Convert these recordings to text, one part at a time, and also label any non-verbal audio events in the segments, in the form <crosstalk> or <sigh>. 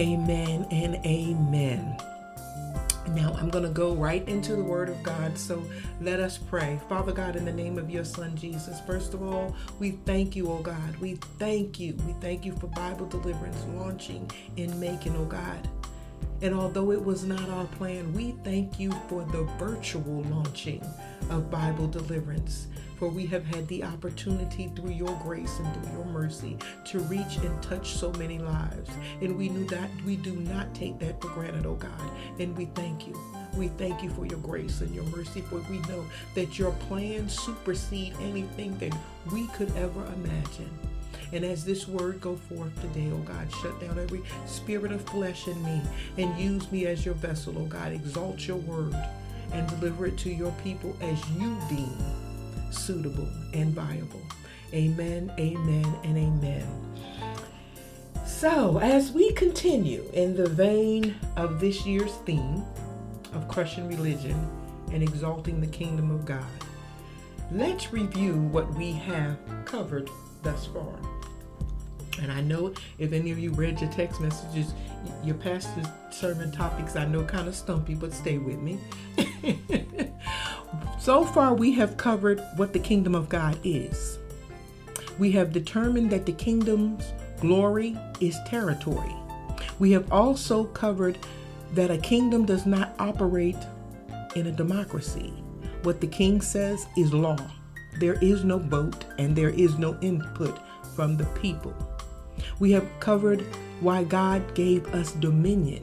Amen and amen. Now I'm going to go right into the Word of God. So let us pray. Father God, in the name of your Son Jesus, first of all, we thank you, oh God. We thank you. We thank you for Bible deliverance launching and making, oh God. And although it was not our plan, we thank you for the virtual launching of Bible deliverance. For we have had the opportunity through your grace and through your mercy to reach and touch so many lives. And we knew that we do not take that for granted, oh God. And we thank you. We thank you for your grace and your mercy, for we know that your plans supersede anything that we could ever imagine. And as this word go forth today, oh God, shut down every spirit of flesh in me and use me as your vessel, oh God. Exalt your word and deliver it to your people as you deem suitable, and viable. Amen, amen, and amen. So, as we continue in the vein of this year's theme of crushing religion and exalting the kingdom of God, let's review what we have covered thus far. And I know if any of you read your text messages, your pastor's sermon topics I know kind of stumpy, but stay with me. <laughs> So far, we have covered what the kingdom of God is. We have determined that the kingdom's glory is territory. We have also covered that a kingdom does not operate in a democracy. What the king says is law. There is no vote and there is no input from the people. We have covered why God gave us dominion,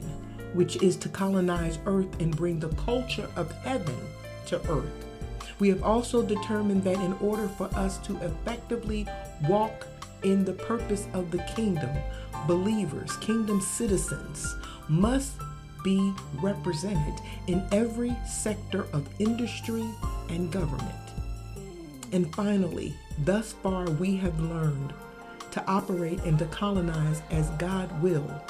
which is to colonize earth and bring the culture of heaven to earth. We have also determined that in order for us to effectively walk in the purpose of the kingdom, believers, kingdom citizens, must be represented in every sector of industry and government. And finally, thus far we have learned to operate and to colonize as God will.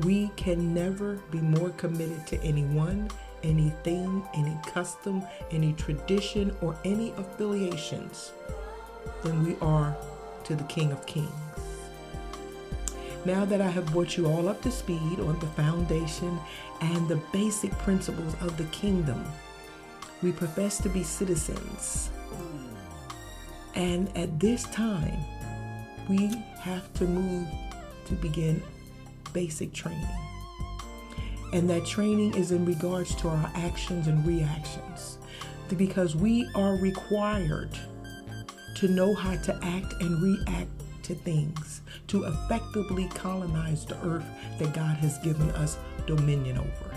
We can never be more committed to anyone anything, any custom, any tradition, or any affiliations than we are to the King of Kings. Now that I have brought you all up to speed on the foundation and the basic principles of the kingdom, we profess to be citizens. And at this time, we have to move to begin basic training. And that training is in regards to our actions and reactions. Because we are required to know how to act and react to things, to effectively colonize the earth that God has given us dominion over.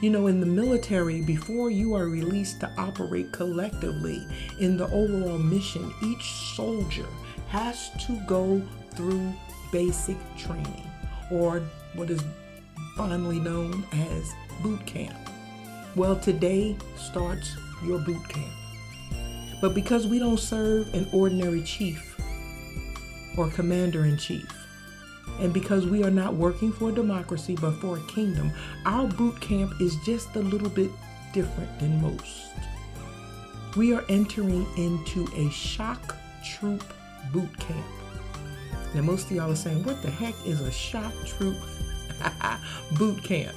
You know, in the military, before you are released to operate collectively in the overall mission, each soldier has to go through basic training, or what is fondly known as boot camp. Well, today starts your boot camp. But because we don't serve an ordinary chief or commander in chief, and because we are not working for a democracy but for a kingdom, our boot camp is just a little bit different than most. We are entering into a shock troop boot camp. Now, most of y'all are saying, What the heck is a shock troop <laughs> boot camp.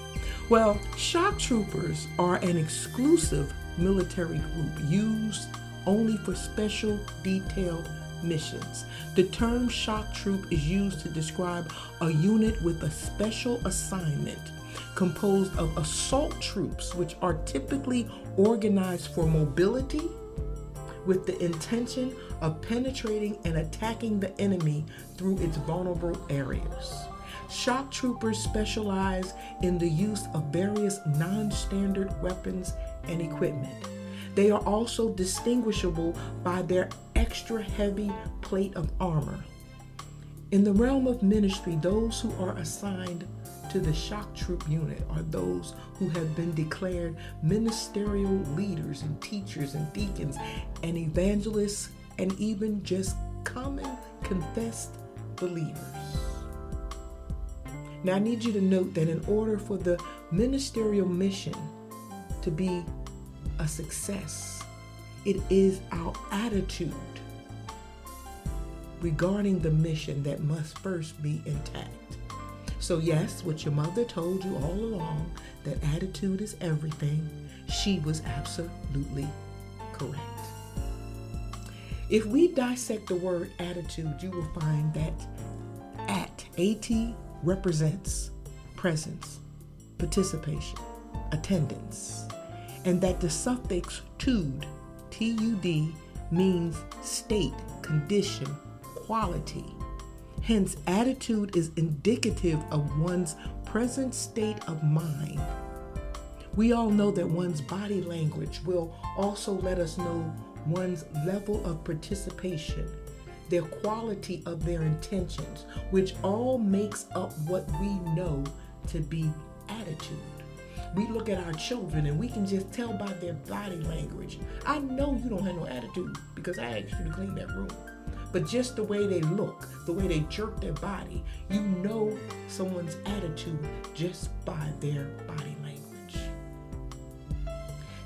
Well, shock troopers are an exclusive military group used only for special detailed missions. The term shock troop is used to describe a unit with a special assignment composed of assault troops, which are typically organized for mobility with the intention of penetrating and attacking the enemy through its vulnerable areas. Shock troopers specialize in the use of various non standard weapons and equipment. They are also distinguishable by their extra heavy plate of armor. In the realm of ministry, those who are assigned to the shock troop unit are those who have been declared ministerial leaders and teachers and deacons and evangelists and even just common confessed believers. Now, I need you to note that in order for the ministerial mission to be a success, it is our attitude regarding the mission that must first be intact. So, yes, what your mother told you all along that attitude is everything, she was absolutely correct. If we dissect the word attitude, you will find that at, AT, represents presence, participation, attendance, and that the suffix tud, T U D, means state, condition, quality. Hence, attitude is indicative of one's present state of mind. We all know that one's body language will also let us know one's level of participation, their quality of their intentions, which all makes up what we know to be attitude. We look at our children and we can just tell by their body language. I know you don't have no attitude because I asked you to clean that room. But just the way they look, the way they jerk their body, you know someone's attitude just by their body language.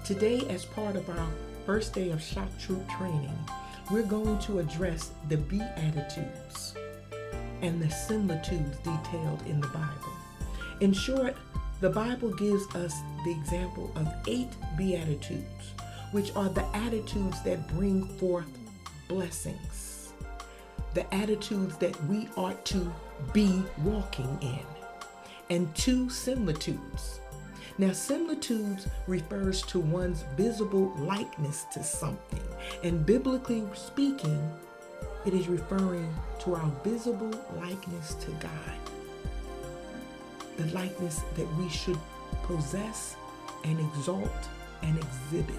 Today, as part of our first day of shock troop training, we're going to address the beatitudes and the similitudes detailed in the Bible. In short, the Bible gives us the example of eight beatitudes, which are the attitudes that bring forth blessings, the attitudes that we ought to be walking in, and two similitudes now, similitudes refers to one's visible likeness to something, and biblically speaking, it is referring to our visible likeness to God. The likeness that we should possess and exalt and exhibit.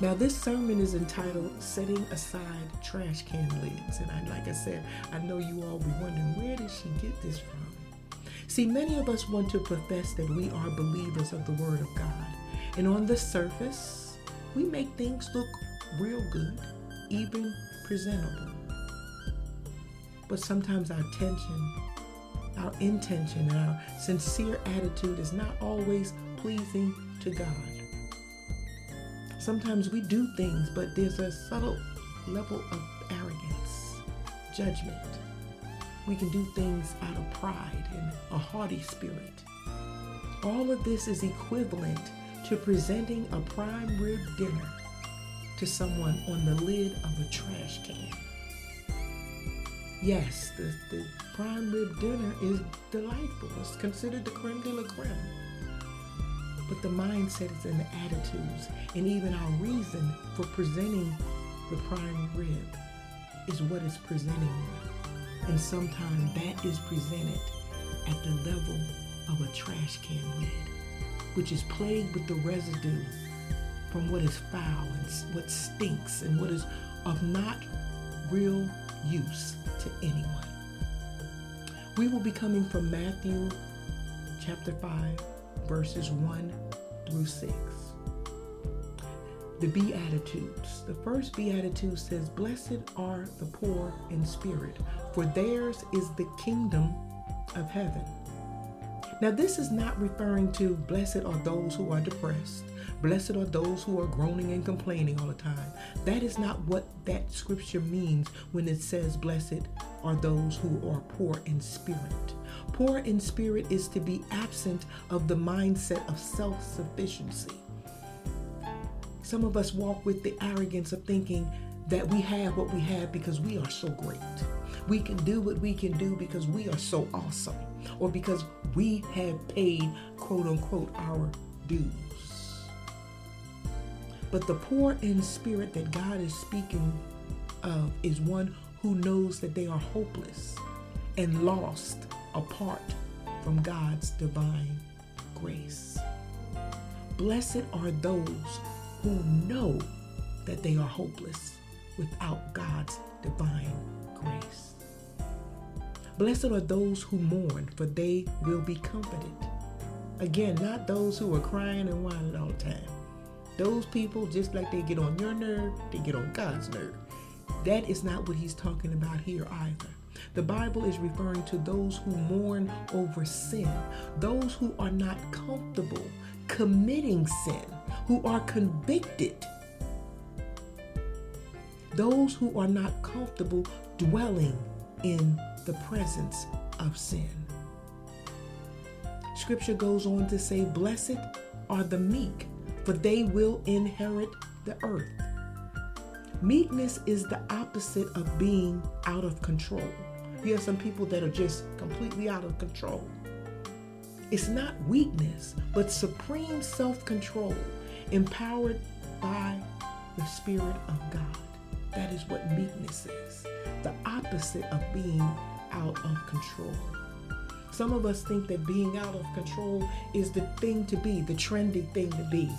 Now, this sermon is entitled Setting Aside Trash Can Lids. And I, like I said, I know you all be wondering where did she get this from? See, many of us want to profess that we are believers of the Word of God. And on the surface, we make things look real good, even presentable. But sometimes our tension, our intention, and our sincere attitude is not always pleasing to God. Sometimes we do things, but there's a subtle level of arrogance, judgment, we can do things out of pride and a haughty spirit. All of this is equivalent to presenting a prime rib dinner to someone on the lid of a trash can. Yes, the, the prime rib dinner is delightful. It's considered the creme de la creme. But the mindset is in the attitudes, and even our reason for presenting the prime rib is what is presenting and sometimes that is presented at the level of a trash can lid, which is plagued with the residue from what is foul and what stinks and what is of not real use to anyone. We will be coming from Matthew chapter 5, verses 1 through 6 the Beatitudes. The first Beatitude says, Blessed are the poor in spirit, for theirs is the kingdom of heaven. Now, this is not referring to blessed are those who are depressed, blessed are those who are groaning and complaining all the time. That is not what that scripture means when it says, Blessed are those who are poor in spirit. Poor in spirit is to be absent of the mindset of self sufficiency. Some of us walk with the arrogance of thinking that we have what we have because we are so great. We can do what we can do because we are so awesome or because we have paid, quote unquote, our dues. But the poor in spirit that God is speaking of is one who knows that they are hopeless and lost apart from God's divine grace. Blessed are those who know that they are hopeless without God's divine grace. Blessed are those who mourn, for they will be comforted. Again, not those who are crying and whining all the time. Those people, just like they get on your nerve, they get on God's nerve. That is not what he's talking about here either. The Bible is referring to those who mourn over sin, those who are not comfortable committing sin, who are convicted, those who are not comfortable dwelling in the presence of sin. Scripture goes on to say, Blessed are the meek, for they will inherit the earth. Meekness is the opposite of being out of control. You have some people that are just completely out of control. It's not weakness, but supreme self control, empowered by the Spirit of God. That is what meekness is the opposite of being out of control. Some of us think that being out of control is the thing to be, the trendy thing to be.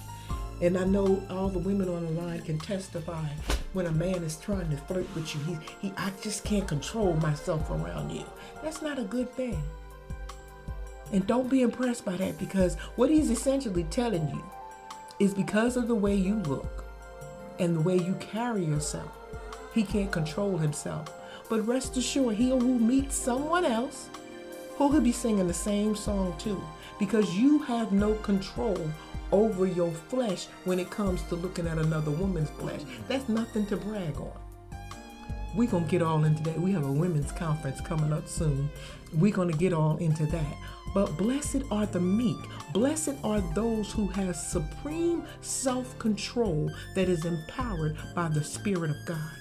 And I know all the women on the line can testify when a man is trying to flirt with you, he, he I just can't control myself around you. That's not a good thing. And don't be impressed by that because what he's essentially telling you is because of the way you look and the way you carry yourself, he can't control himself. But rest assured, he will meet someone else who will be singing the same song too because you have no control over your flesh when it comes to looking at another woman's flesh. That's nothing to brag on. We're going to get all into that. We have a women's conference coming up soon. We're going to get all into that. But blessed are the meek. Blessed are those who have supreme self control that is empowered by the Spirit of God.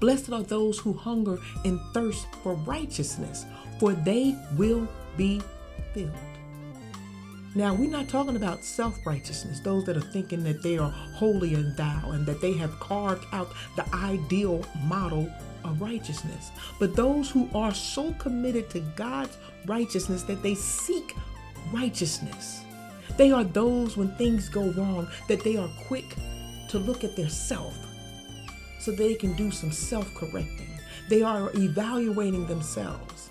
Blessed are those who hunger and thirst for righteousness, for they will be filled. Now, we're not talking about self righteousness, those that are thinking that they are holy and thou and that they have carved out the ideal model of righteousness. But those who are so committed to God's righteousness that they seek righteousness. They are those when things go wrong that they are quick to look at their self so they can do some self correcting. They are evaluating themselves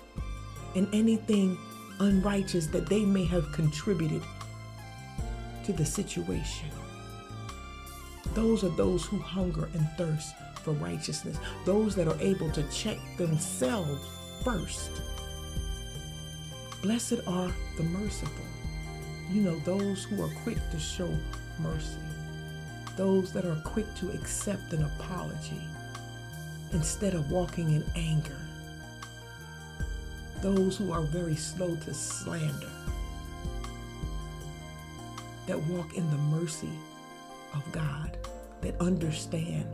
and anything unrighteous that they may have contributed to the situation. Those are those who hunger and thirst for righteousness, those that are able to check themselves first. Blessed are the merciful. You know, those who are quick to show mercy, those that are quick to accept an apology instead of walking in anger those who are very slow to slander, that walk in the mercy of God, that understand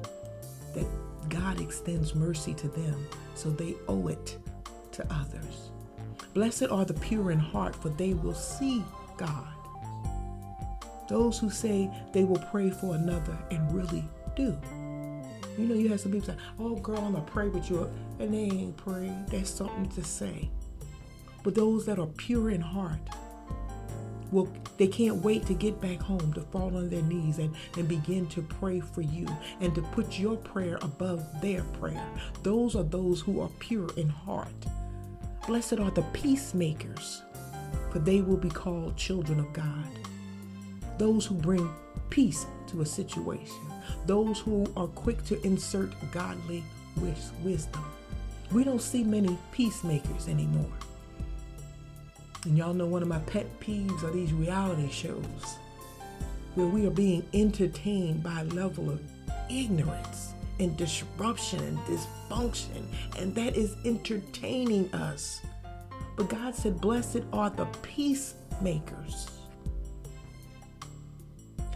that God extends mercy to them, so they owe it to others. Blessed are the pure in heart, for they will see God. Those who say they will pray for another and really do. You know, you have some people say, Oh, girl, I'm going to pray with you. And they ain't praying. That's something to say. But those that are pure in heart, well, they can't wait to get back home to fall on their knees and, and begin to pray for you and to put your prayer above their prayer. Those are those who are pure in heart. Blessed are the peacemakers, for they will be called children of God. Those who bring peace to a situation, those who are quick to insert godly wisdom. We don't see many peacemakers anymore. And y'all know one of my pet peeves are these reality shows where we are being entertained by a level of ignorance and disruption and dysfunction, and that is entertaining us. But God said, Blessed are the peacemakers.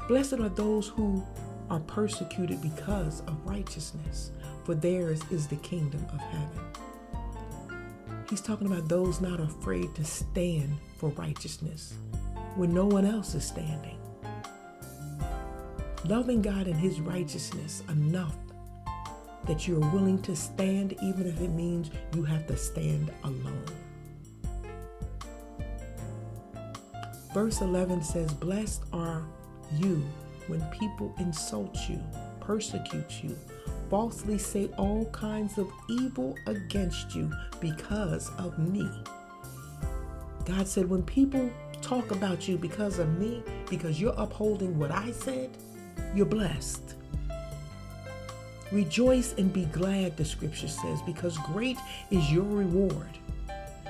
Blessed are those who are persecuted because of righteousness, for theirs is the kingdom of heaven. He's talking about those not afraid to stand for righteousness when no one else is standing. Loving God and His righteousness enough that you're willing to stand, even if it means you have to stand alone. Verse 11 says, Blessed are you when people insult you, persecute you, falsely say all kinds of evil against you because of me. God said, when people talk about you because of me, because you're upholding what I said, you're blessed. Rejoice and be glad, the scripture says, because great is your reward.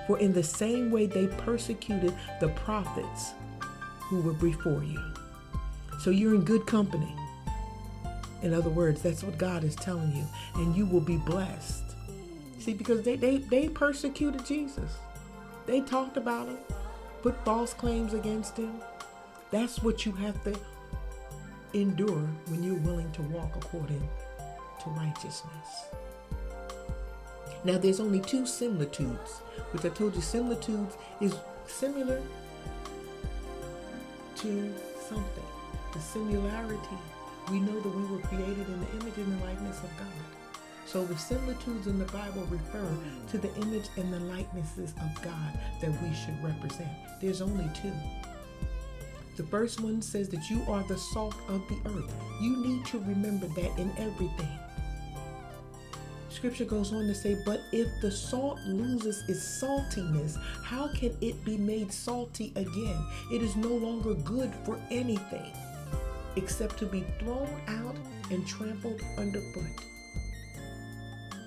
For in the same way they persecuted the prophets who were before you. So you're in good company. In other words, that's what God is telling you, and you will be blessed. See, because they, they, they persecuted Jesus. They talked about him, put false claims against him. That's what you have to endure when you're willing to walk according to righteousness. Now, there's only two similitudes, which I told you similitudes is similar to something. The similarity, we know that we were created in the image and the likeness of God. So the similitudes in the Bible refer to the image and the likenesses of God that we should represent. There's only two. The first one says that you are the salt of the earth. You need to remember that in everything. Scripture goes on to say, But if the salt loses its saltiness, how can it be made salty again? It is no longer good for anything except to be thrown out and trampled underfoot.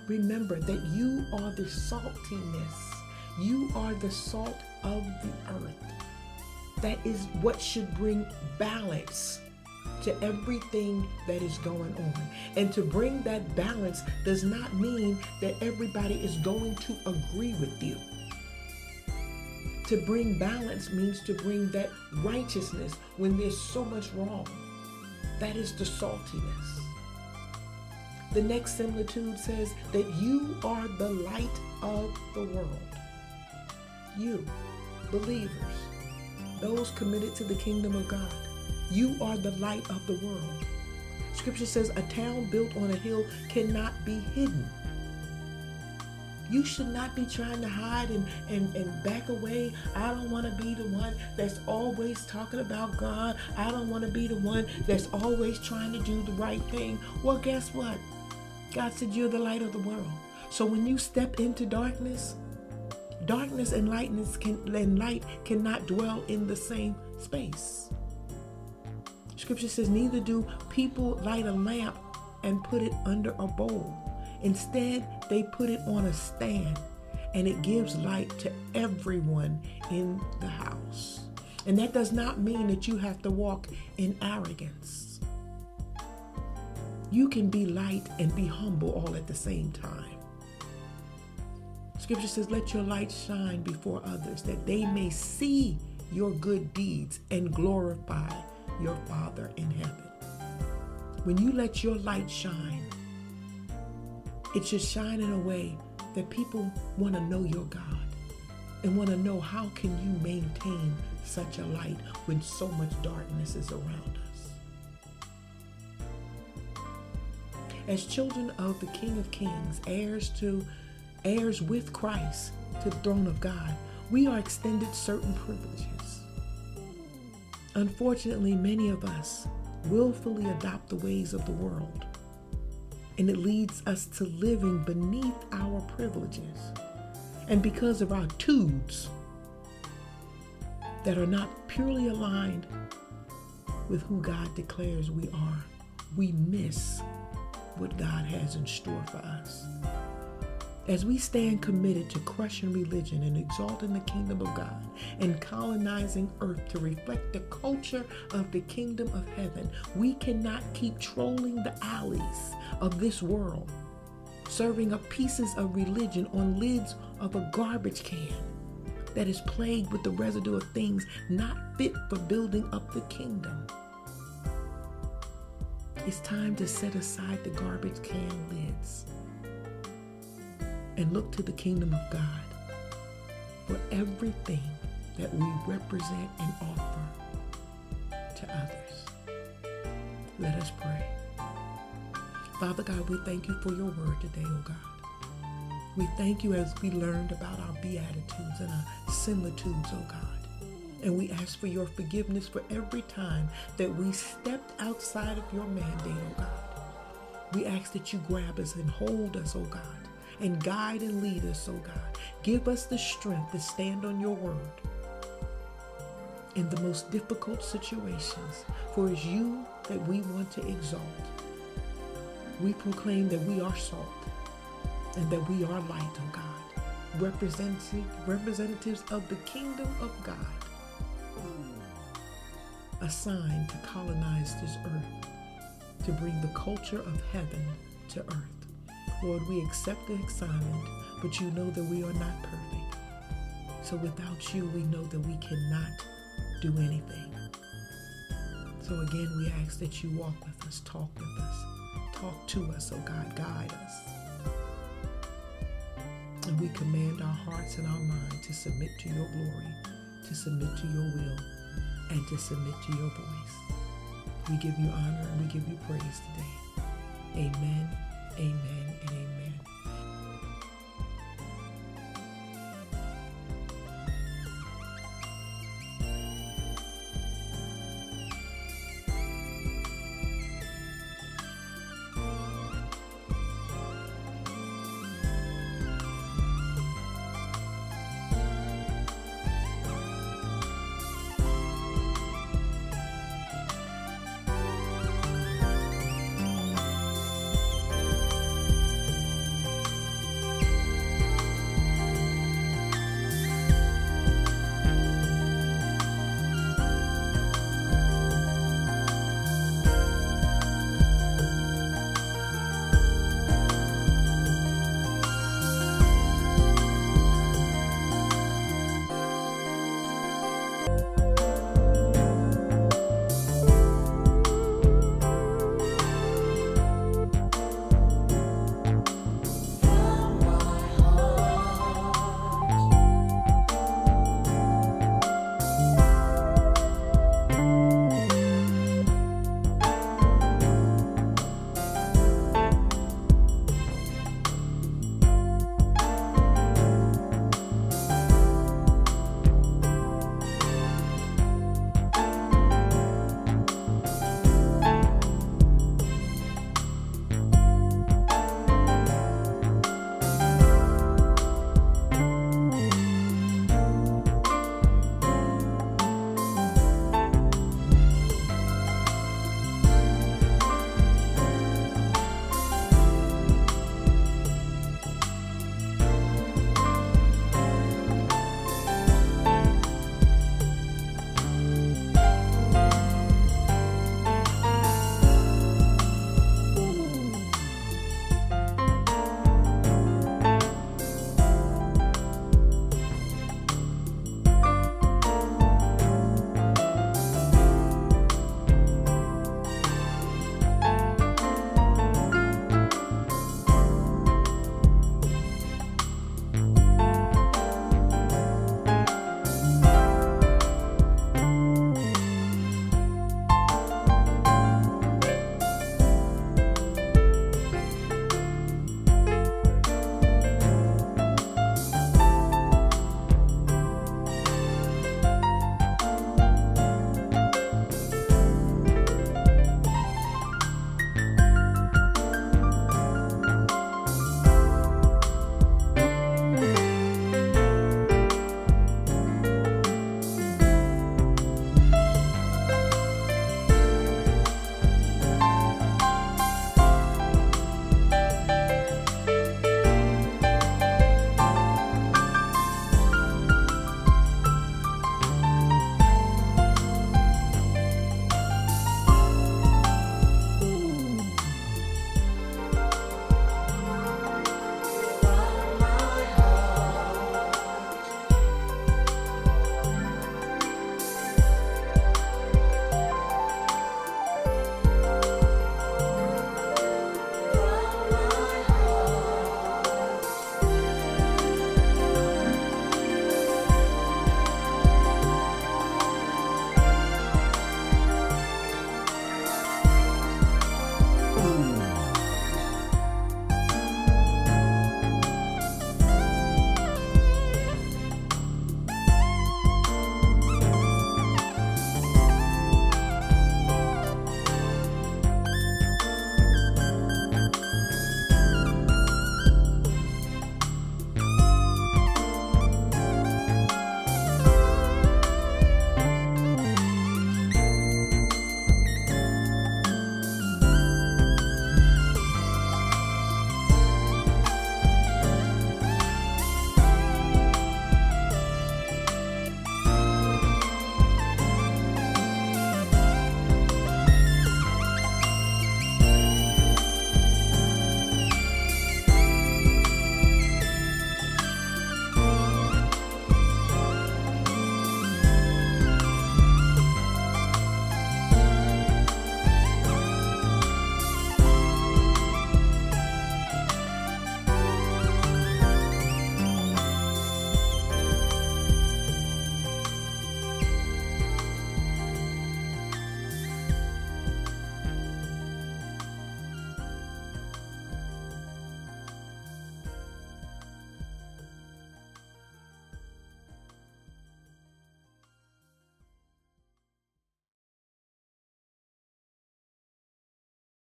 Remember that you are the saltiness, you are the salt of the earth. That is what should bring balance to everything that is going on. And to bring that balance does not mean that everybody is going to agree with you. To bring balance means to bring that righteousness when there's so much wrong. That is the saltiness. The next similitude says that you are the light of the world. You, believers, those committed to the kingdom of God. You are the light of the world. Scripture says a town built on a hill cannot be hidden. You should not be trying to hide and, and, and back away. I don't want to be the one that's always talking about God. I don't want to be the one that's always trying to do the right thing. Well, guess what? God said you're the light of the world. So when you step into darkness, darkness and lightness can and light cannot dwell in the same space. Scripture says, Neither do people light a lamp and put it under a bowl. Instead, they put it on a stand and it gives light to everyone in the house. And that does not mean that you have to walk in arrogance. You can be light and be humble all at the same time. Scripture says, Let your light shine before others that they may see your good deeds and glorify your Father in heaven. When you let your light shine, it should shine in a way that people want to know your God and want to know how can you maintain such a light when so much darkness is around us. As children of the King of Kings, heirs to heirs with Christ to the throne of God, we are extended certain privileges. Unfortunately, many of us willfully adopt the ways of the world, and it leads us to living beneath our privileges. And because of our tubes that are not purely aligned with who God declares we are, we miss what God has in store for us. As we stand committed to crushing religion and exalting the kingdom of God and colonizing earth to reflect the culture of the kingdom of heaven, we cannot keep trolling the alleys of this world, serving up pieces of religion on lids of a garbage can that is plagued with the residue of things not fit for building up the kingdom. It's time to set aside the garbage can lids and look to the kingdom of God for everything that we represent and offer to others. Let us pray. Father God, we thank you for your word today, oh God. We thank you as we learned about our beatitudes and our similitudes, oh God. And we ask for your forgiveness for every time that we stepped outside of your mandate, oh God. We ask that you grab us and hold us, oh God and guide and lead us, oh God. Give us the strength to stand on your word in the most difficult situations, for it's you that we want to exalt. We proclaim that we are salt and that we are light, oh God, representative, representatives of the kingdom of God, assigned to colonize this earth, to bring the culture of heaven to earth. Lord, we accept the assignment. but you know that we are not perfect. So without you, we know that we cannot do anything. So again, we ask that you walk with us, talk with us, talk to us, oh God, guide us. And we command our hearts and our mind to submit to your glory, to submit to your will, and to submit to your voice. We give you honor and we give you praise today. Amen, amen,